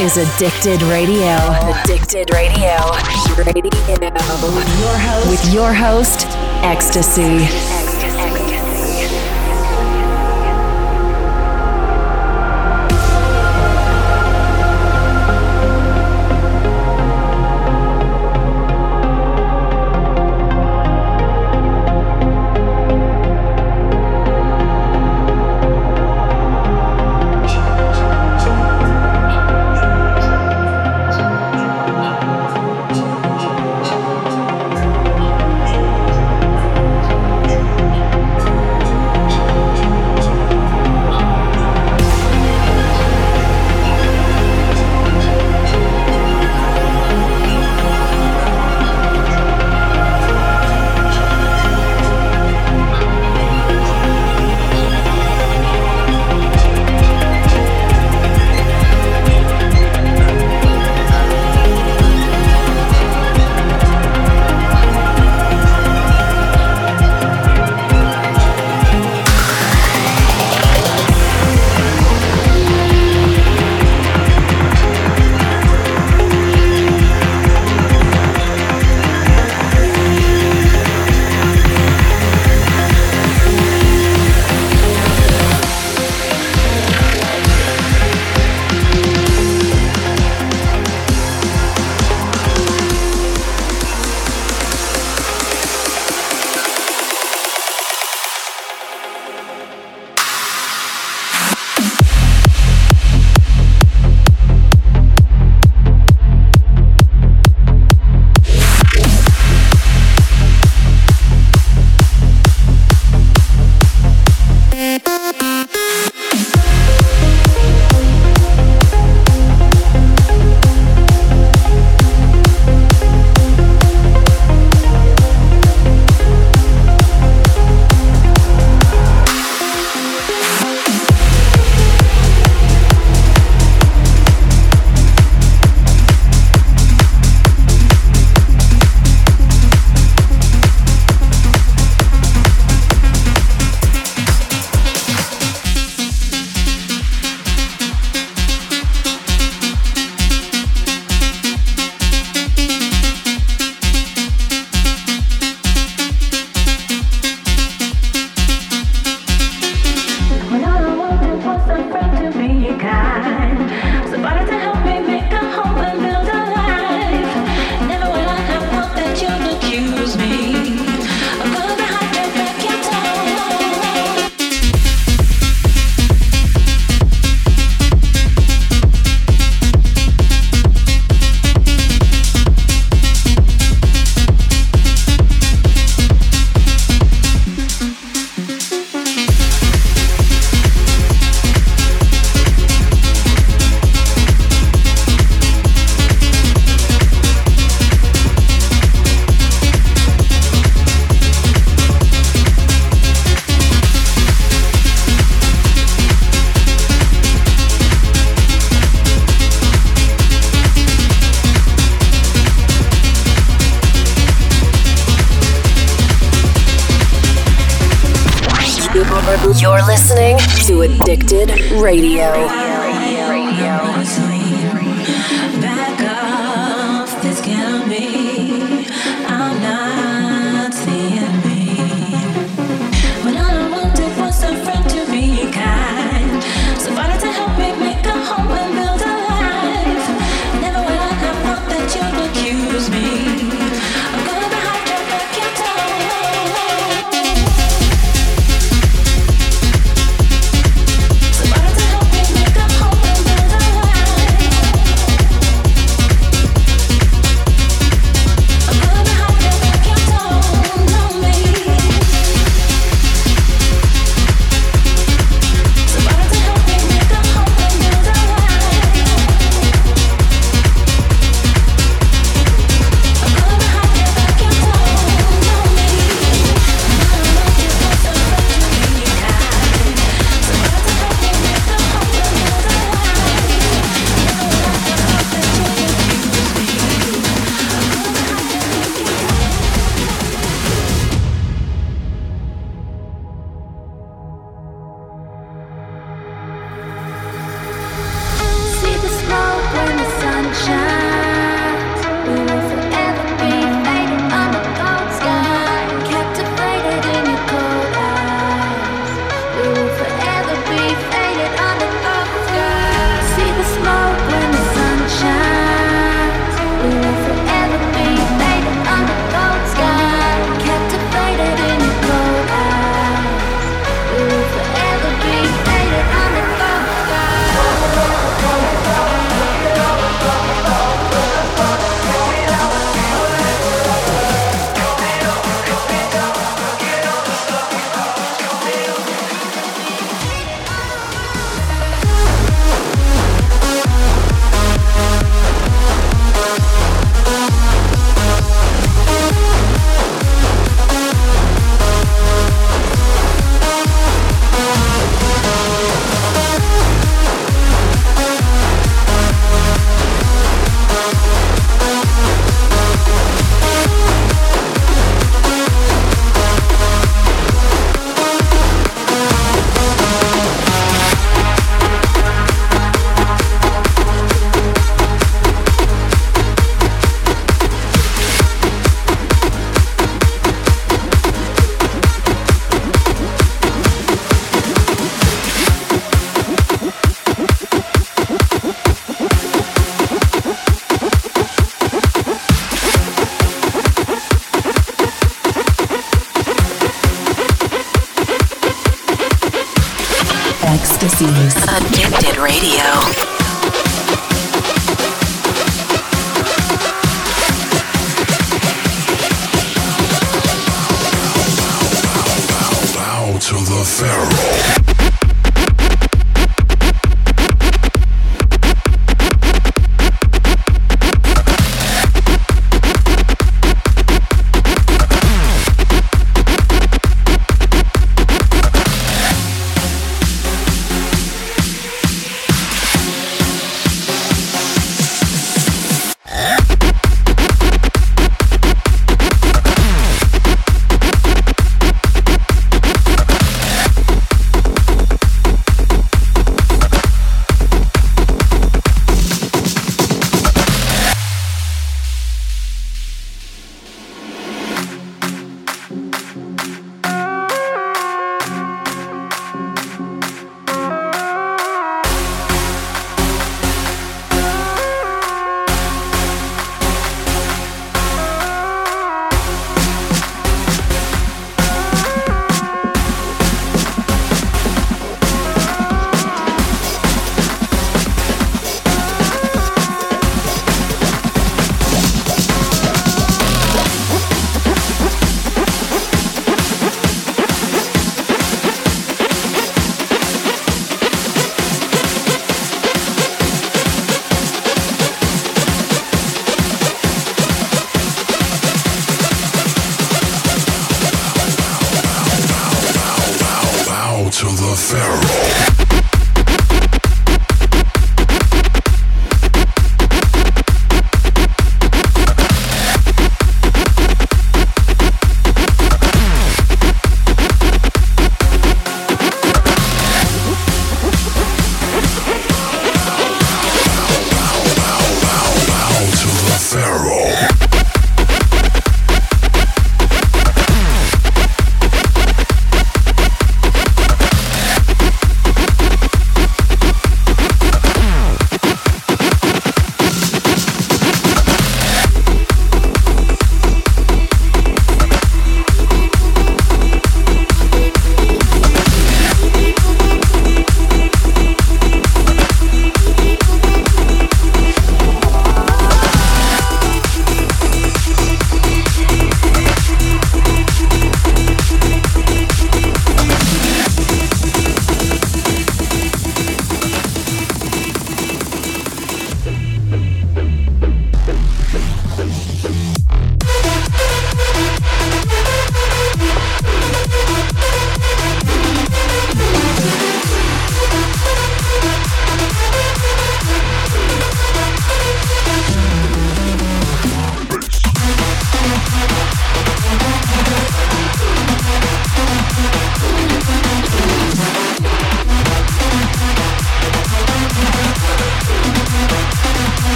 is Addicted Radio. Addicted Radio. Radio. With your host, EXTSY. Radio.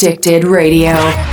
Addicted Radio.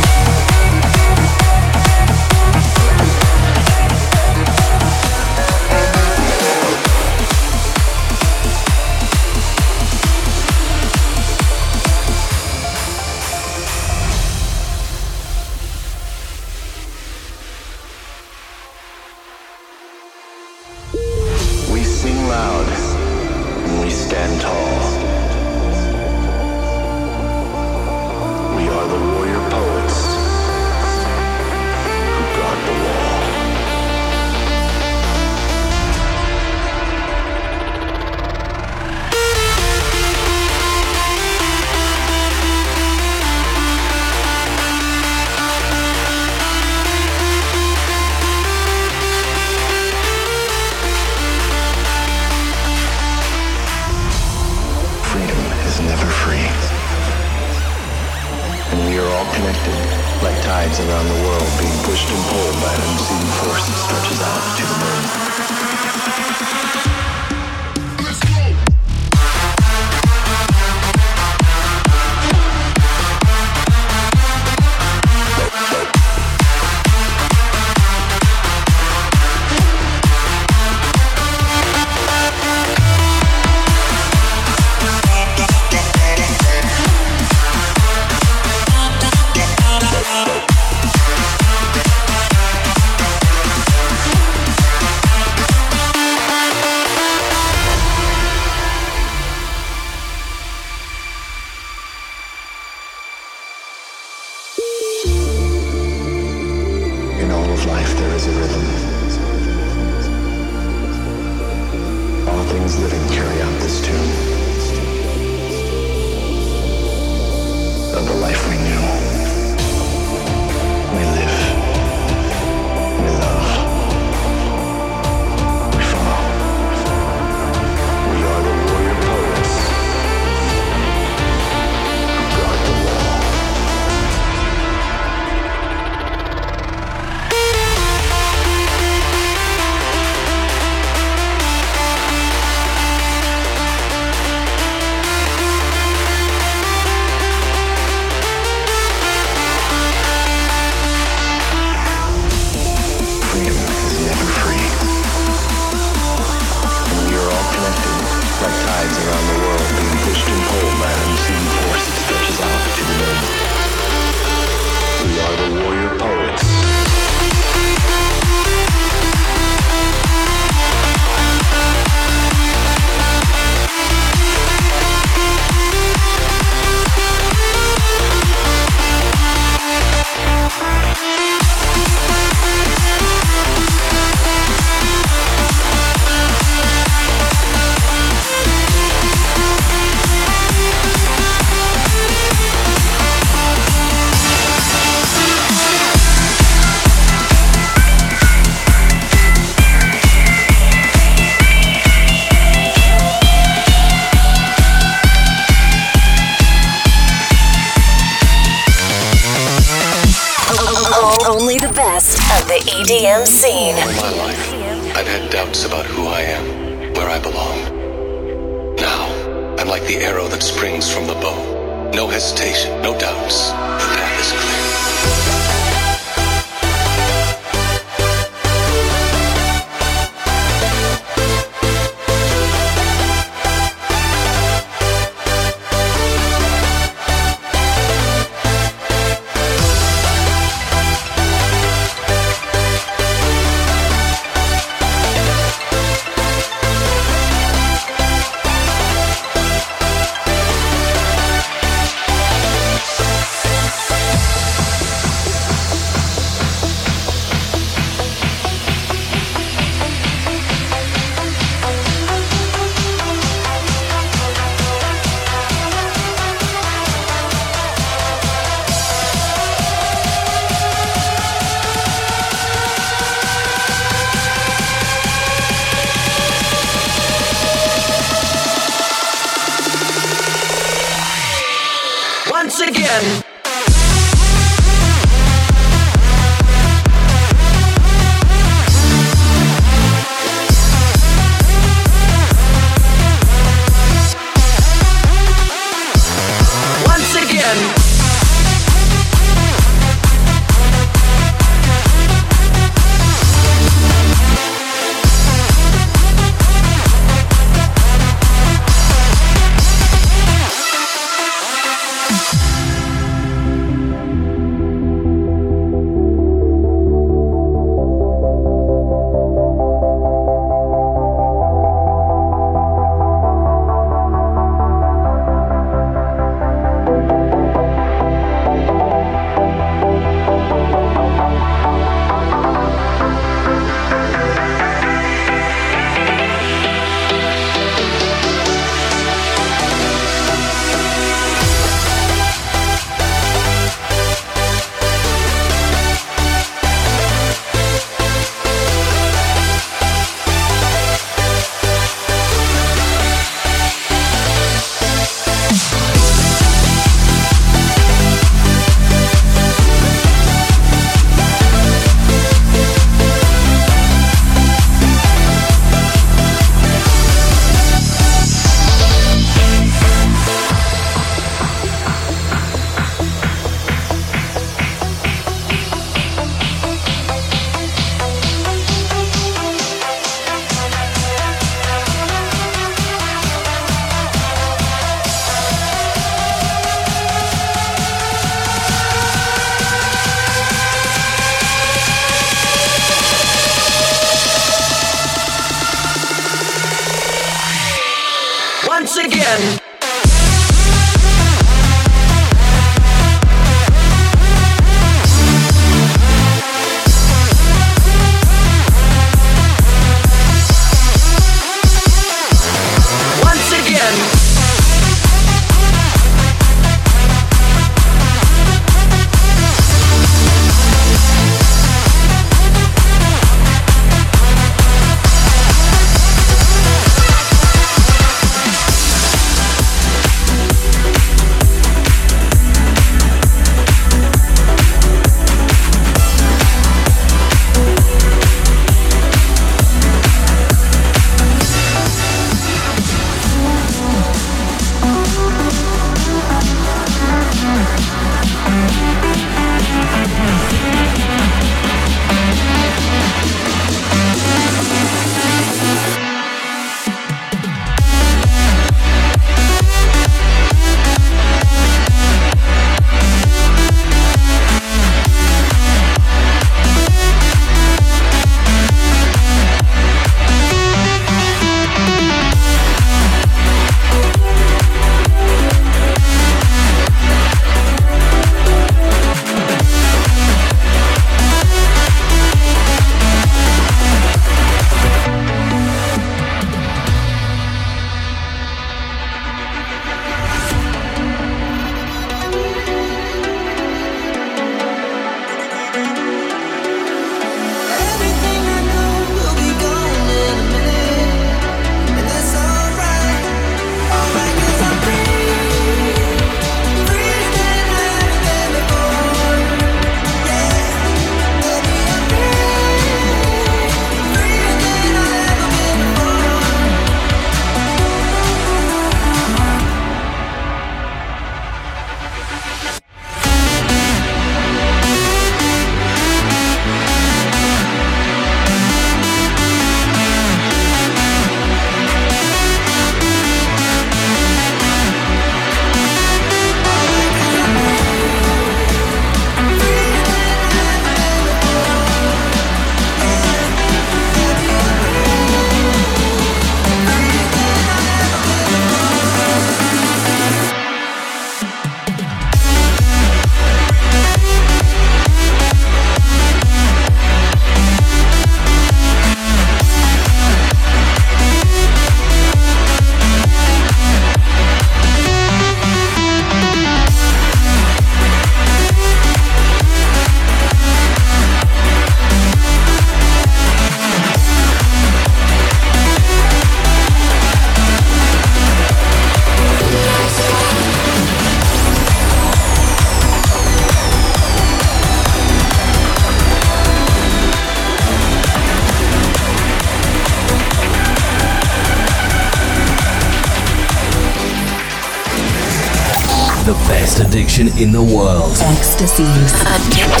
Best in the world. EXTSY.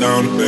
down.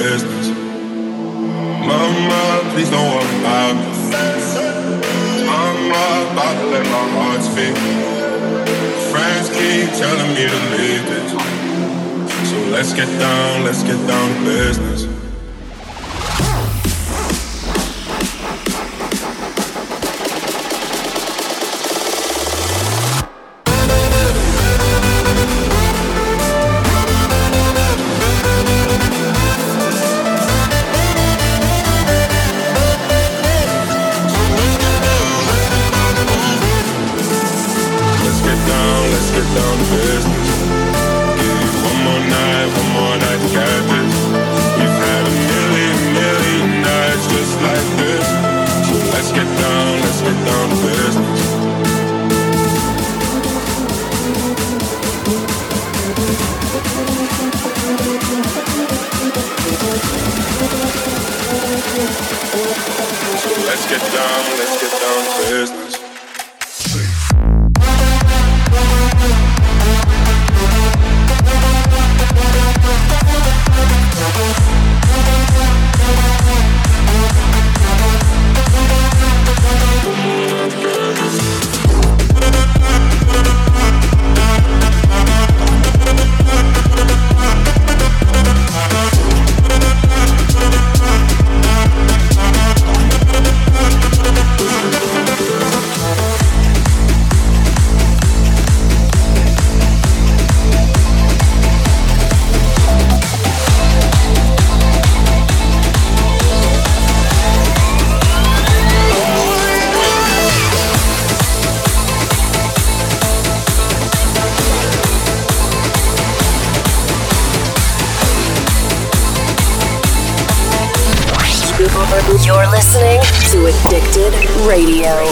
You're listening to Addicted Radio.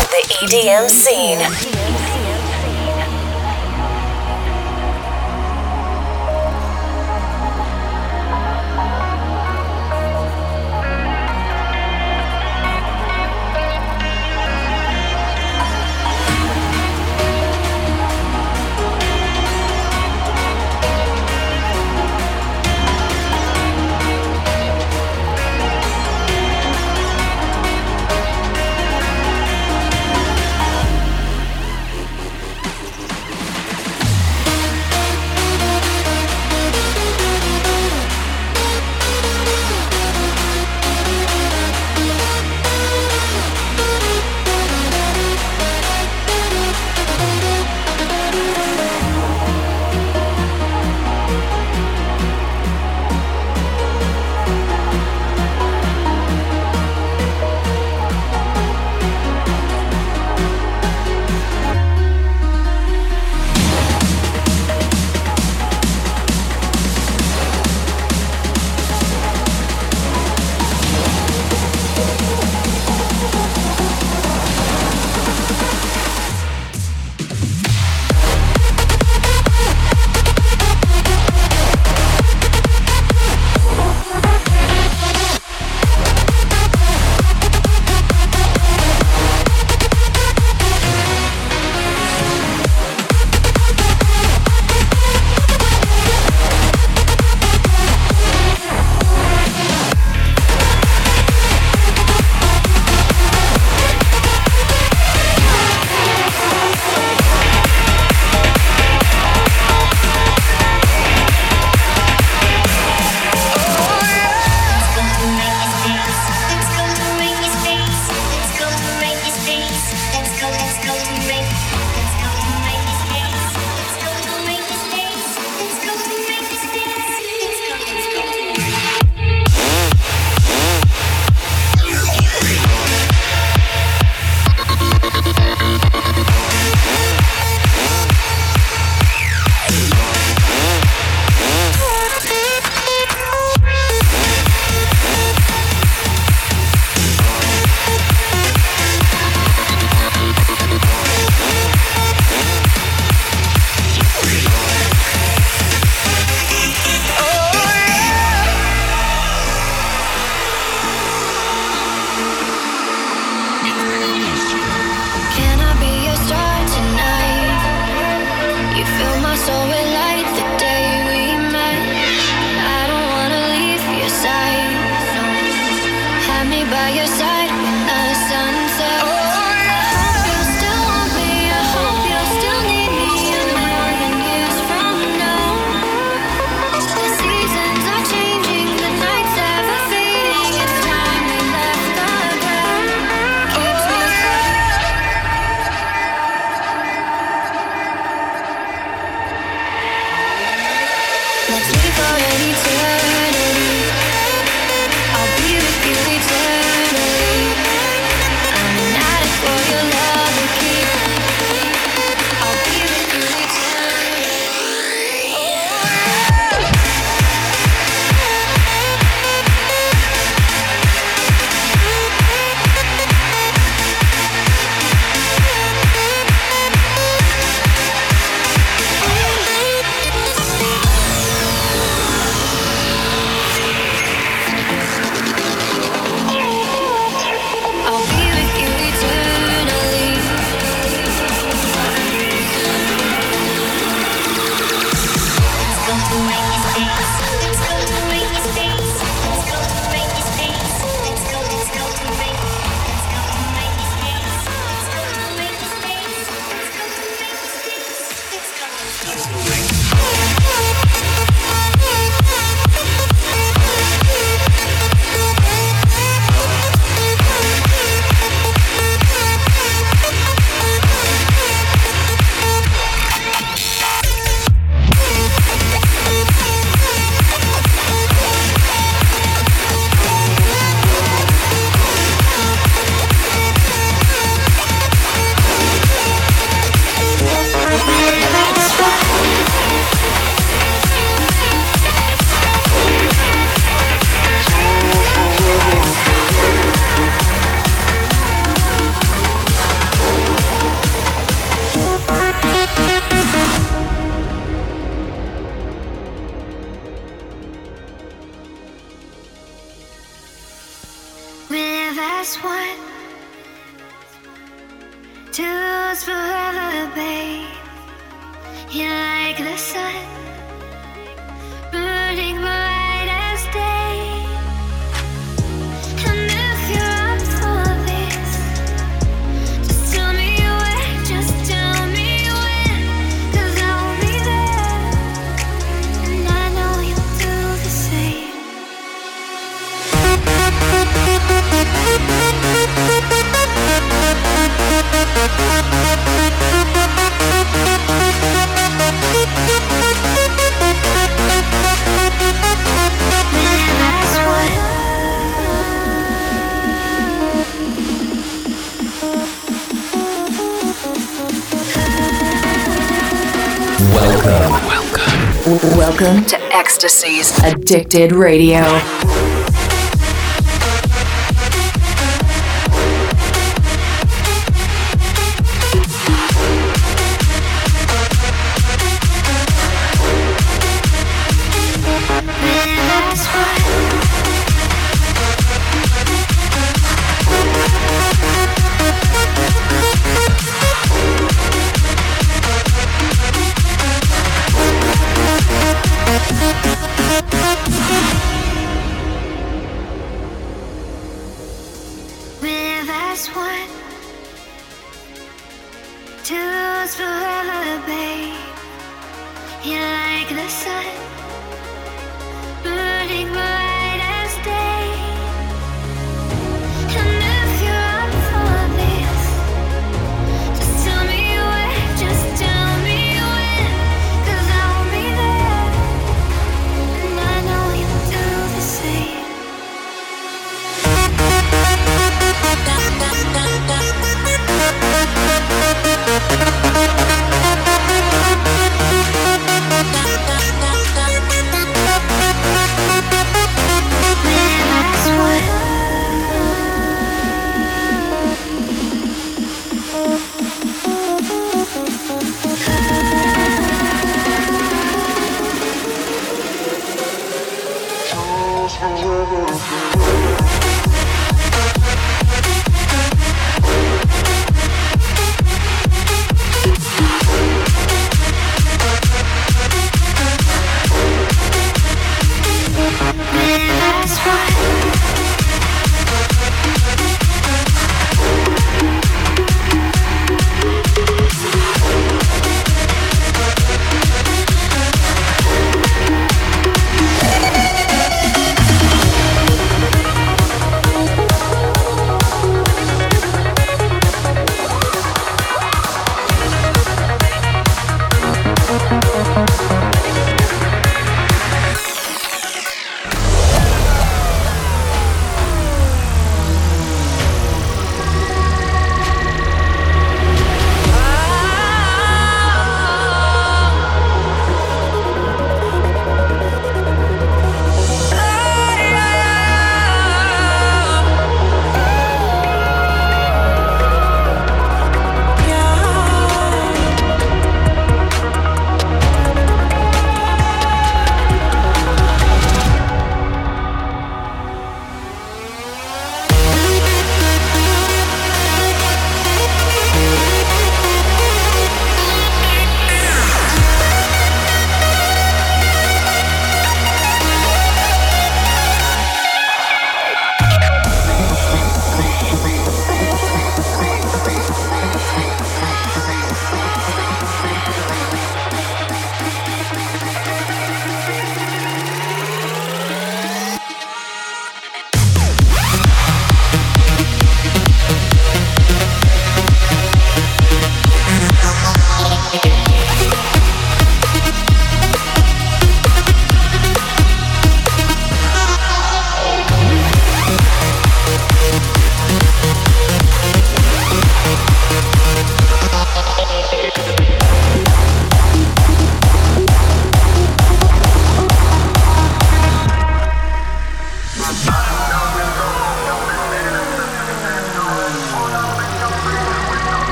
Of the EDM scene. Welcome to EXTSY's Addicted Radio.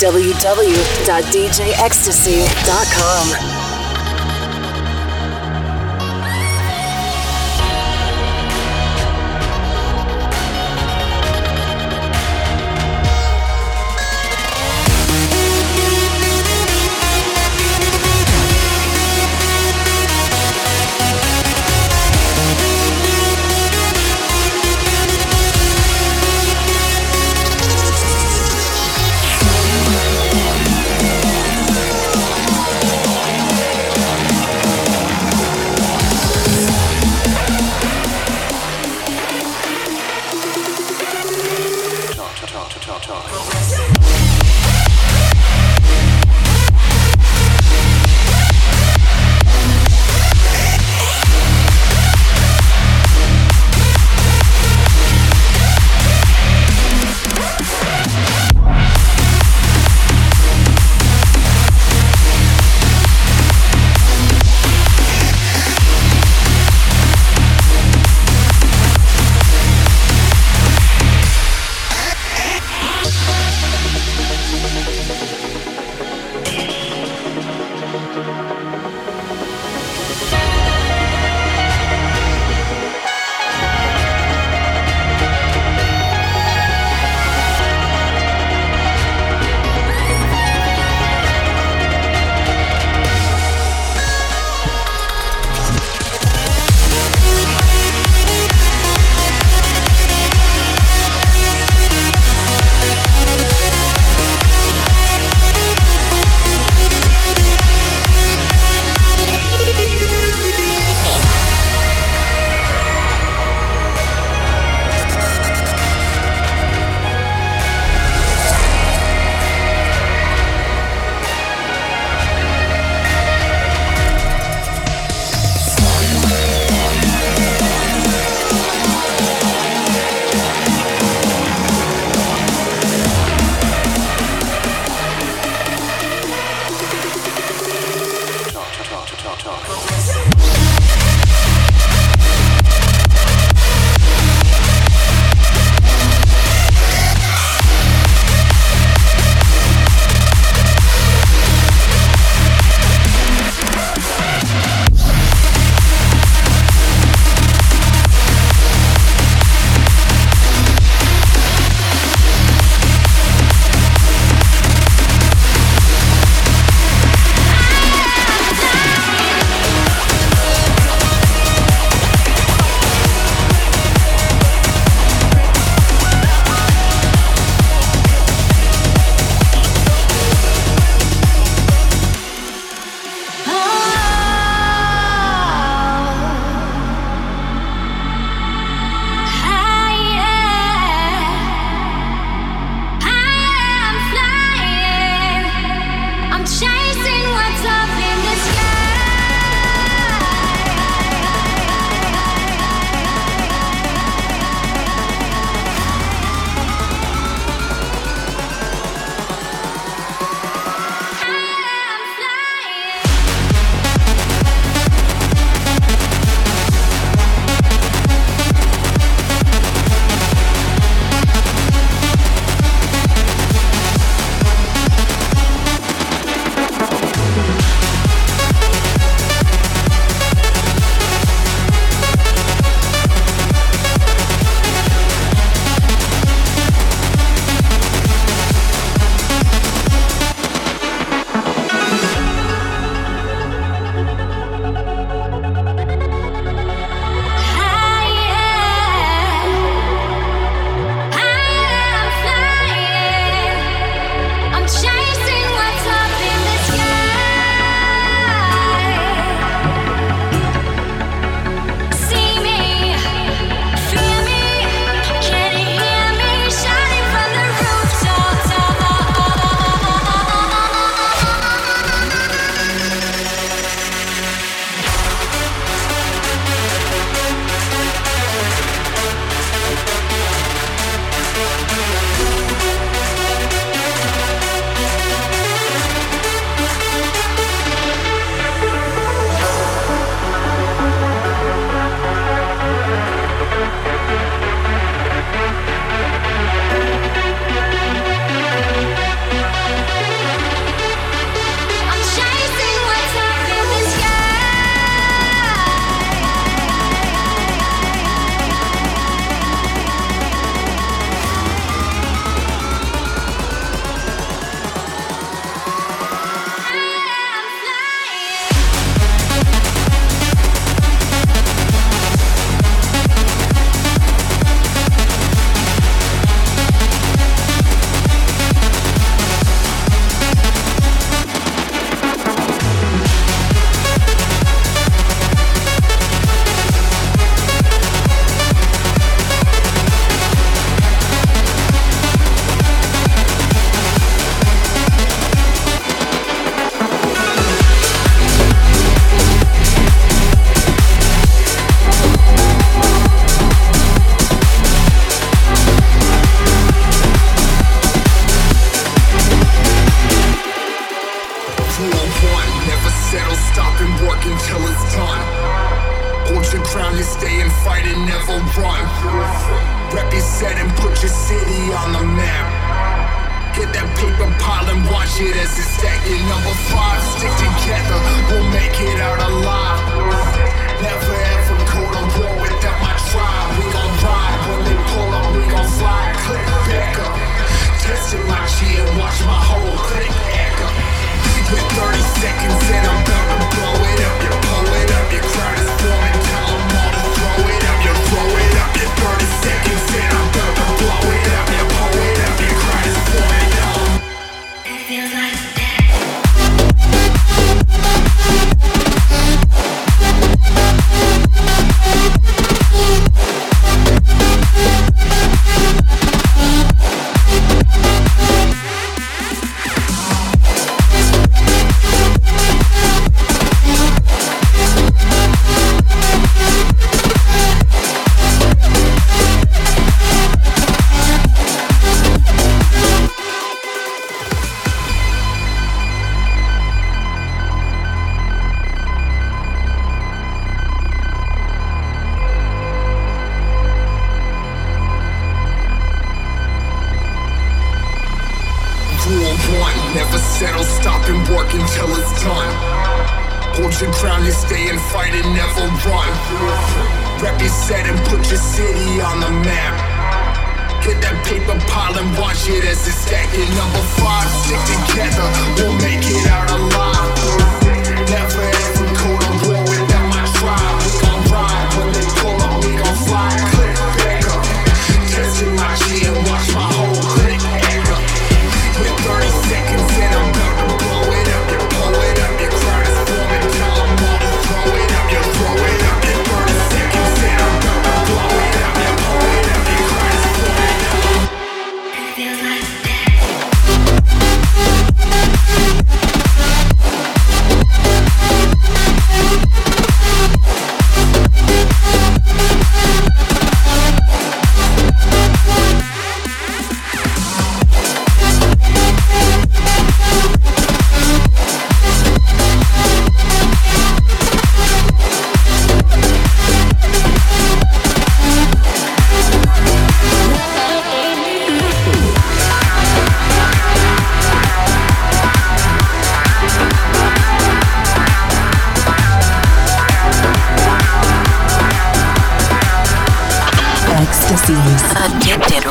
www.djextsy.com.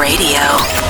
Radio.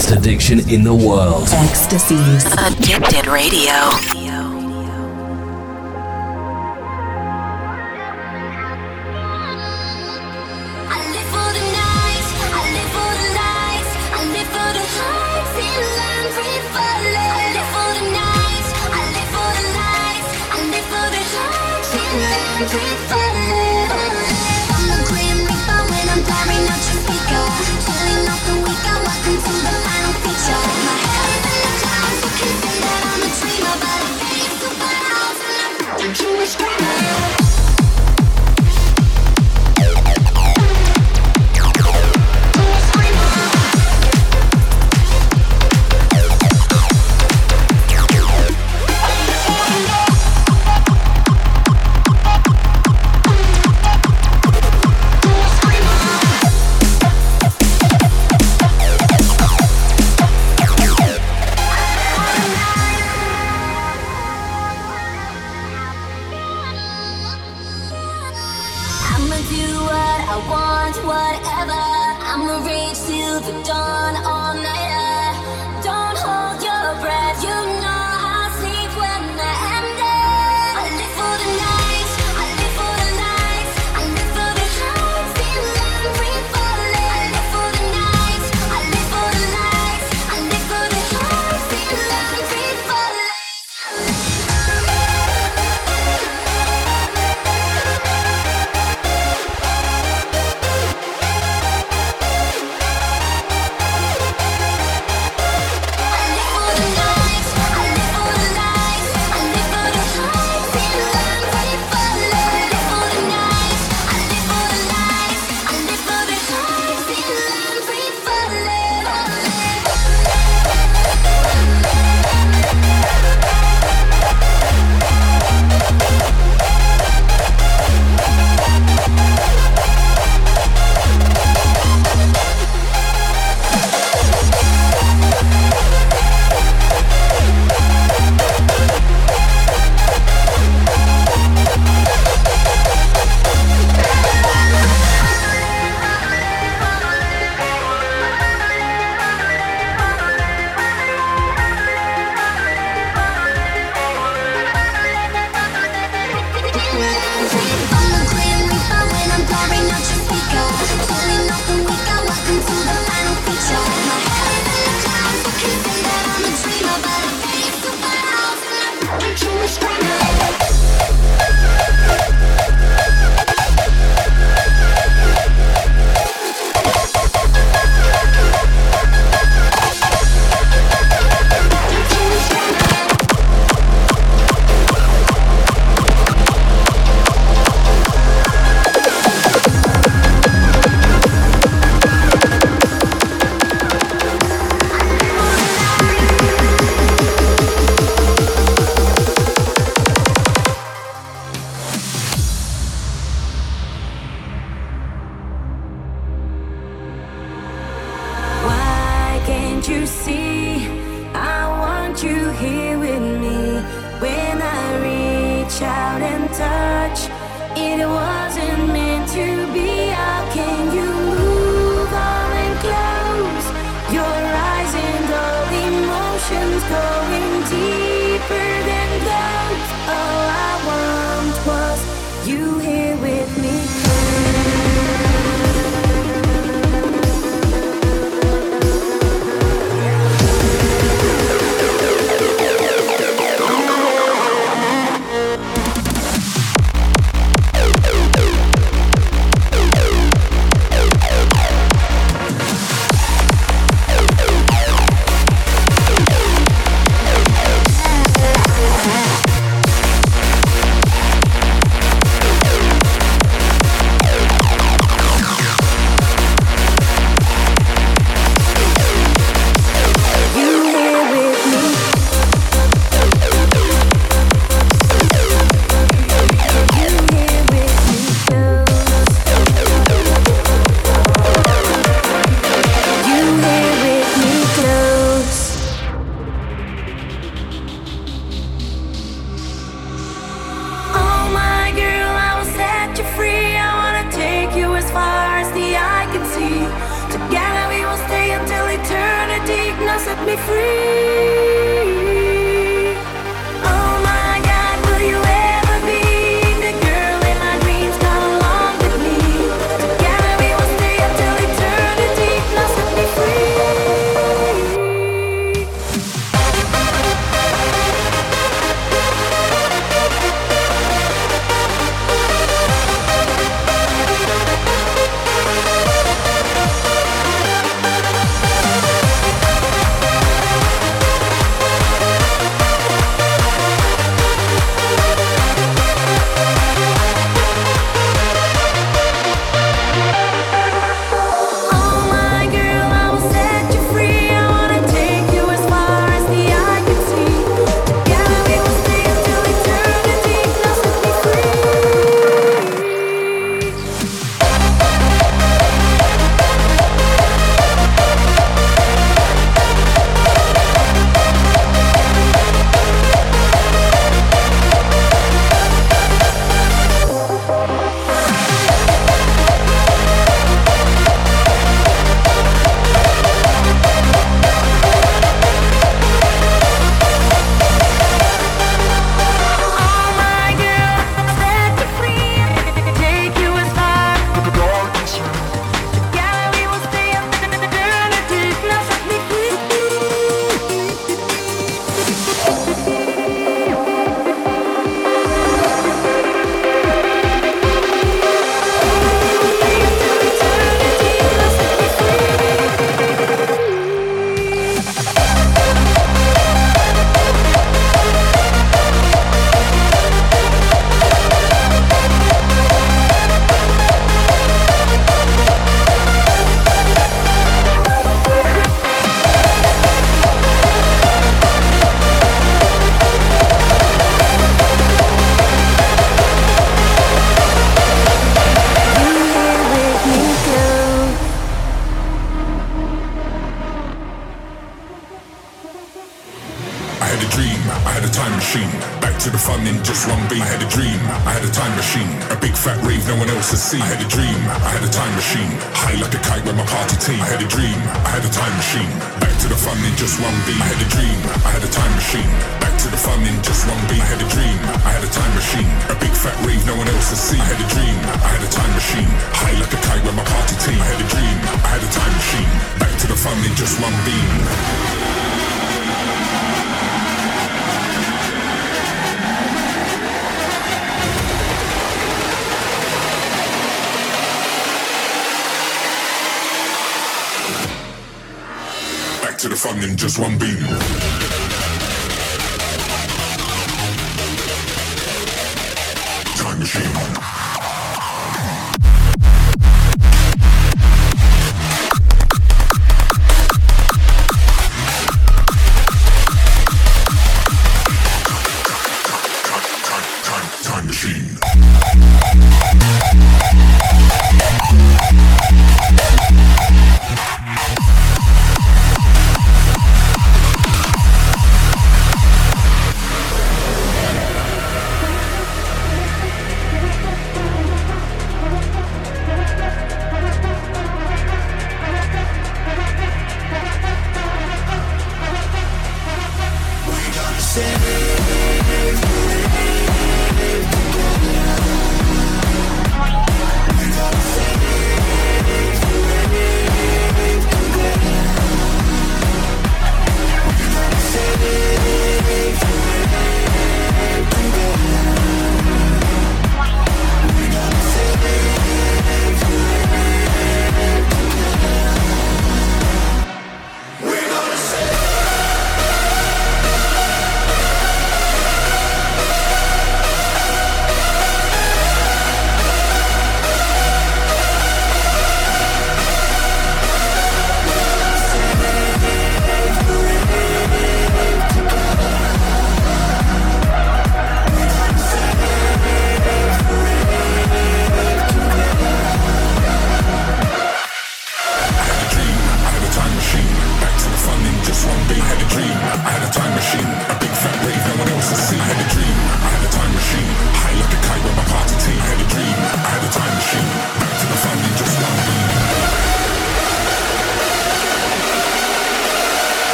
Best addiction in the world. EXTSY's. Addicted Radio.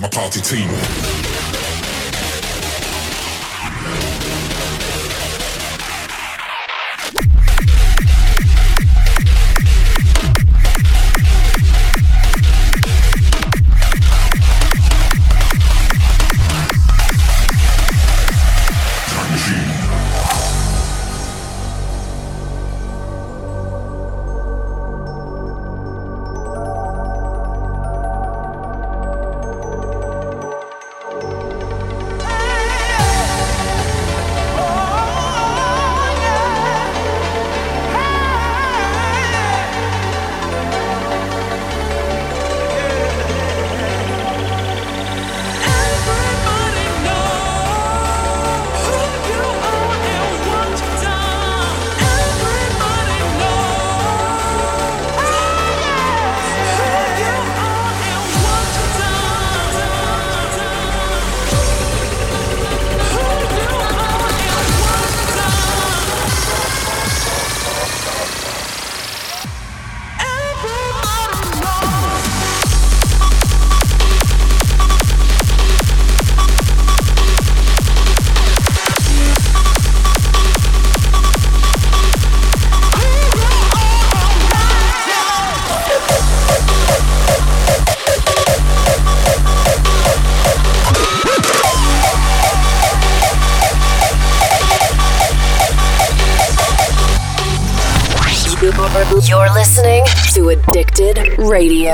With my party team.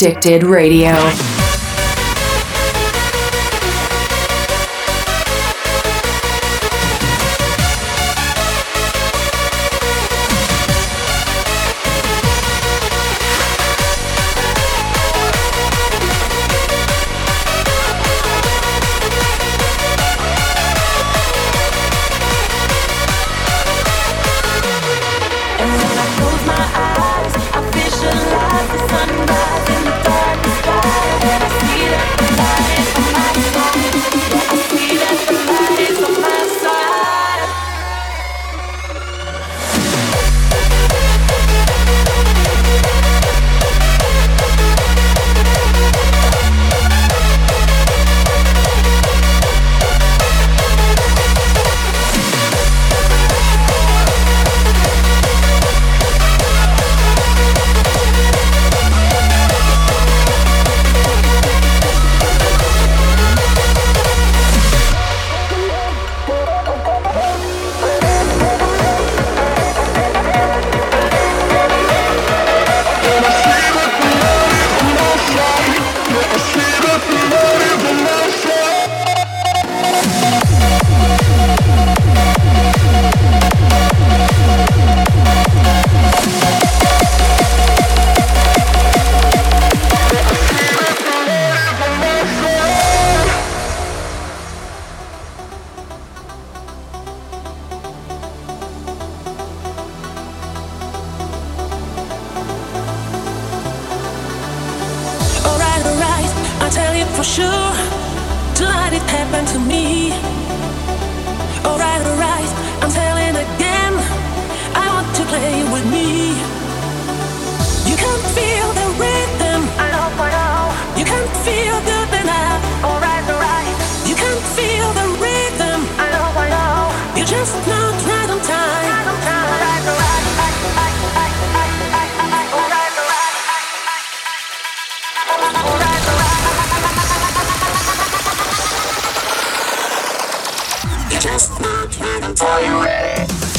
Addicted Radio. Just not right until you're ready.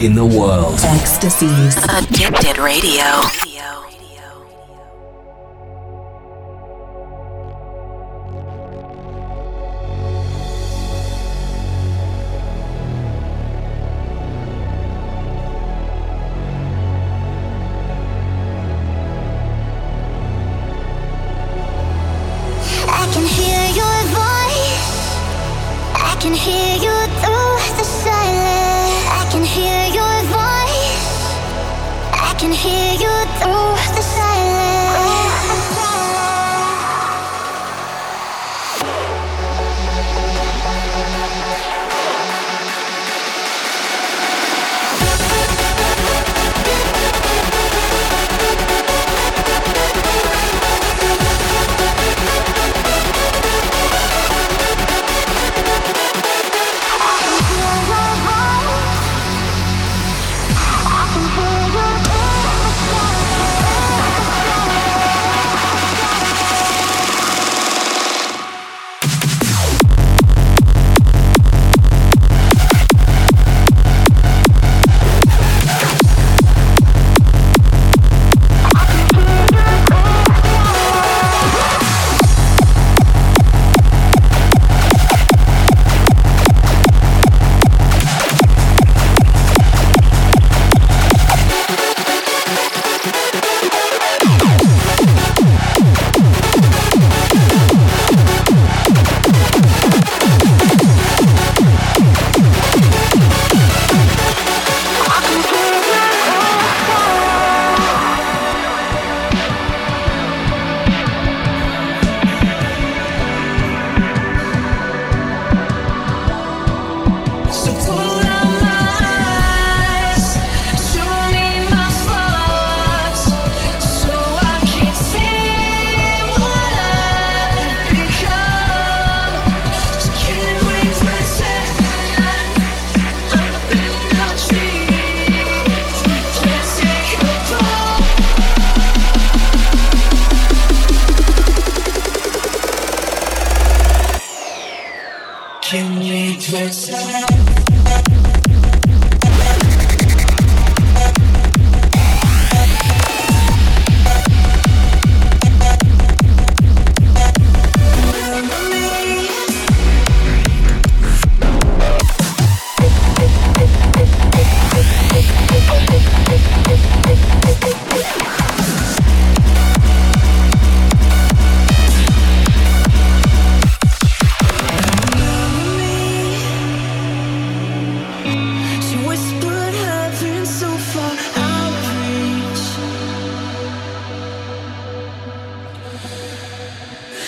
In the world. EXTSY's. Addicted Radio.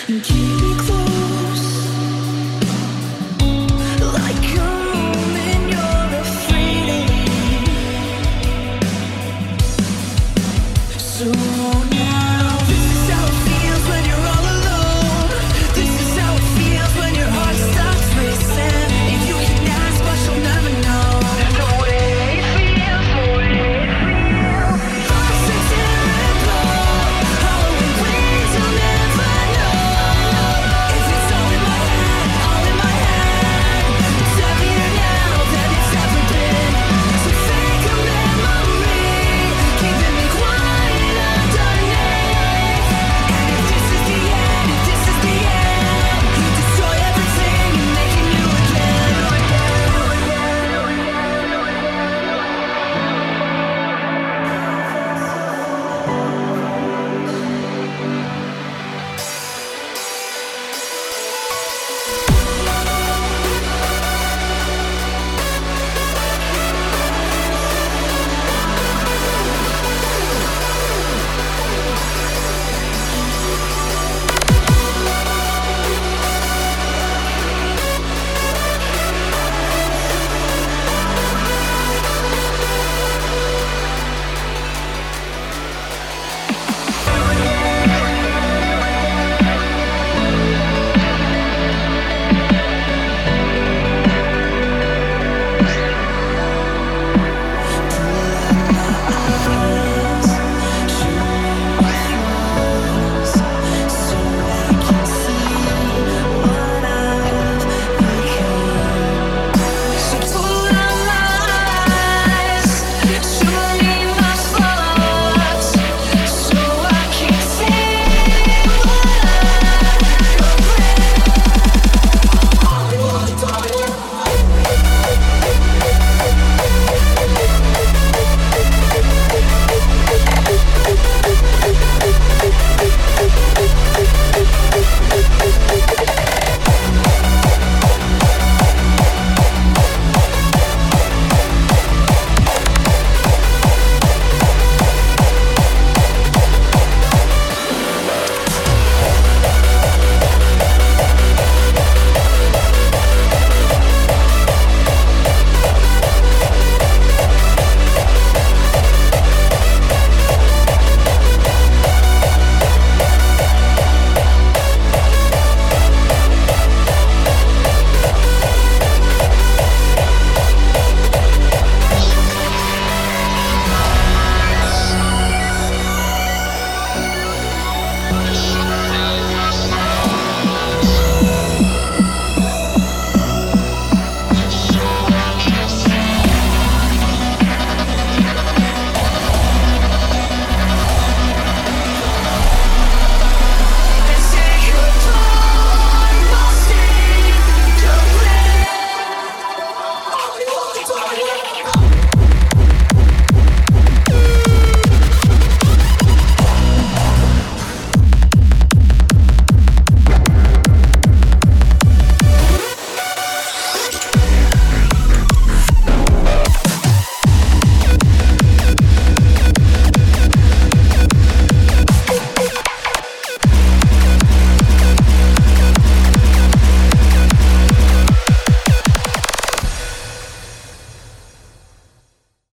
and keep me close.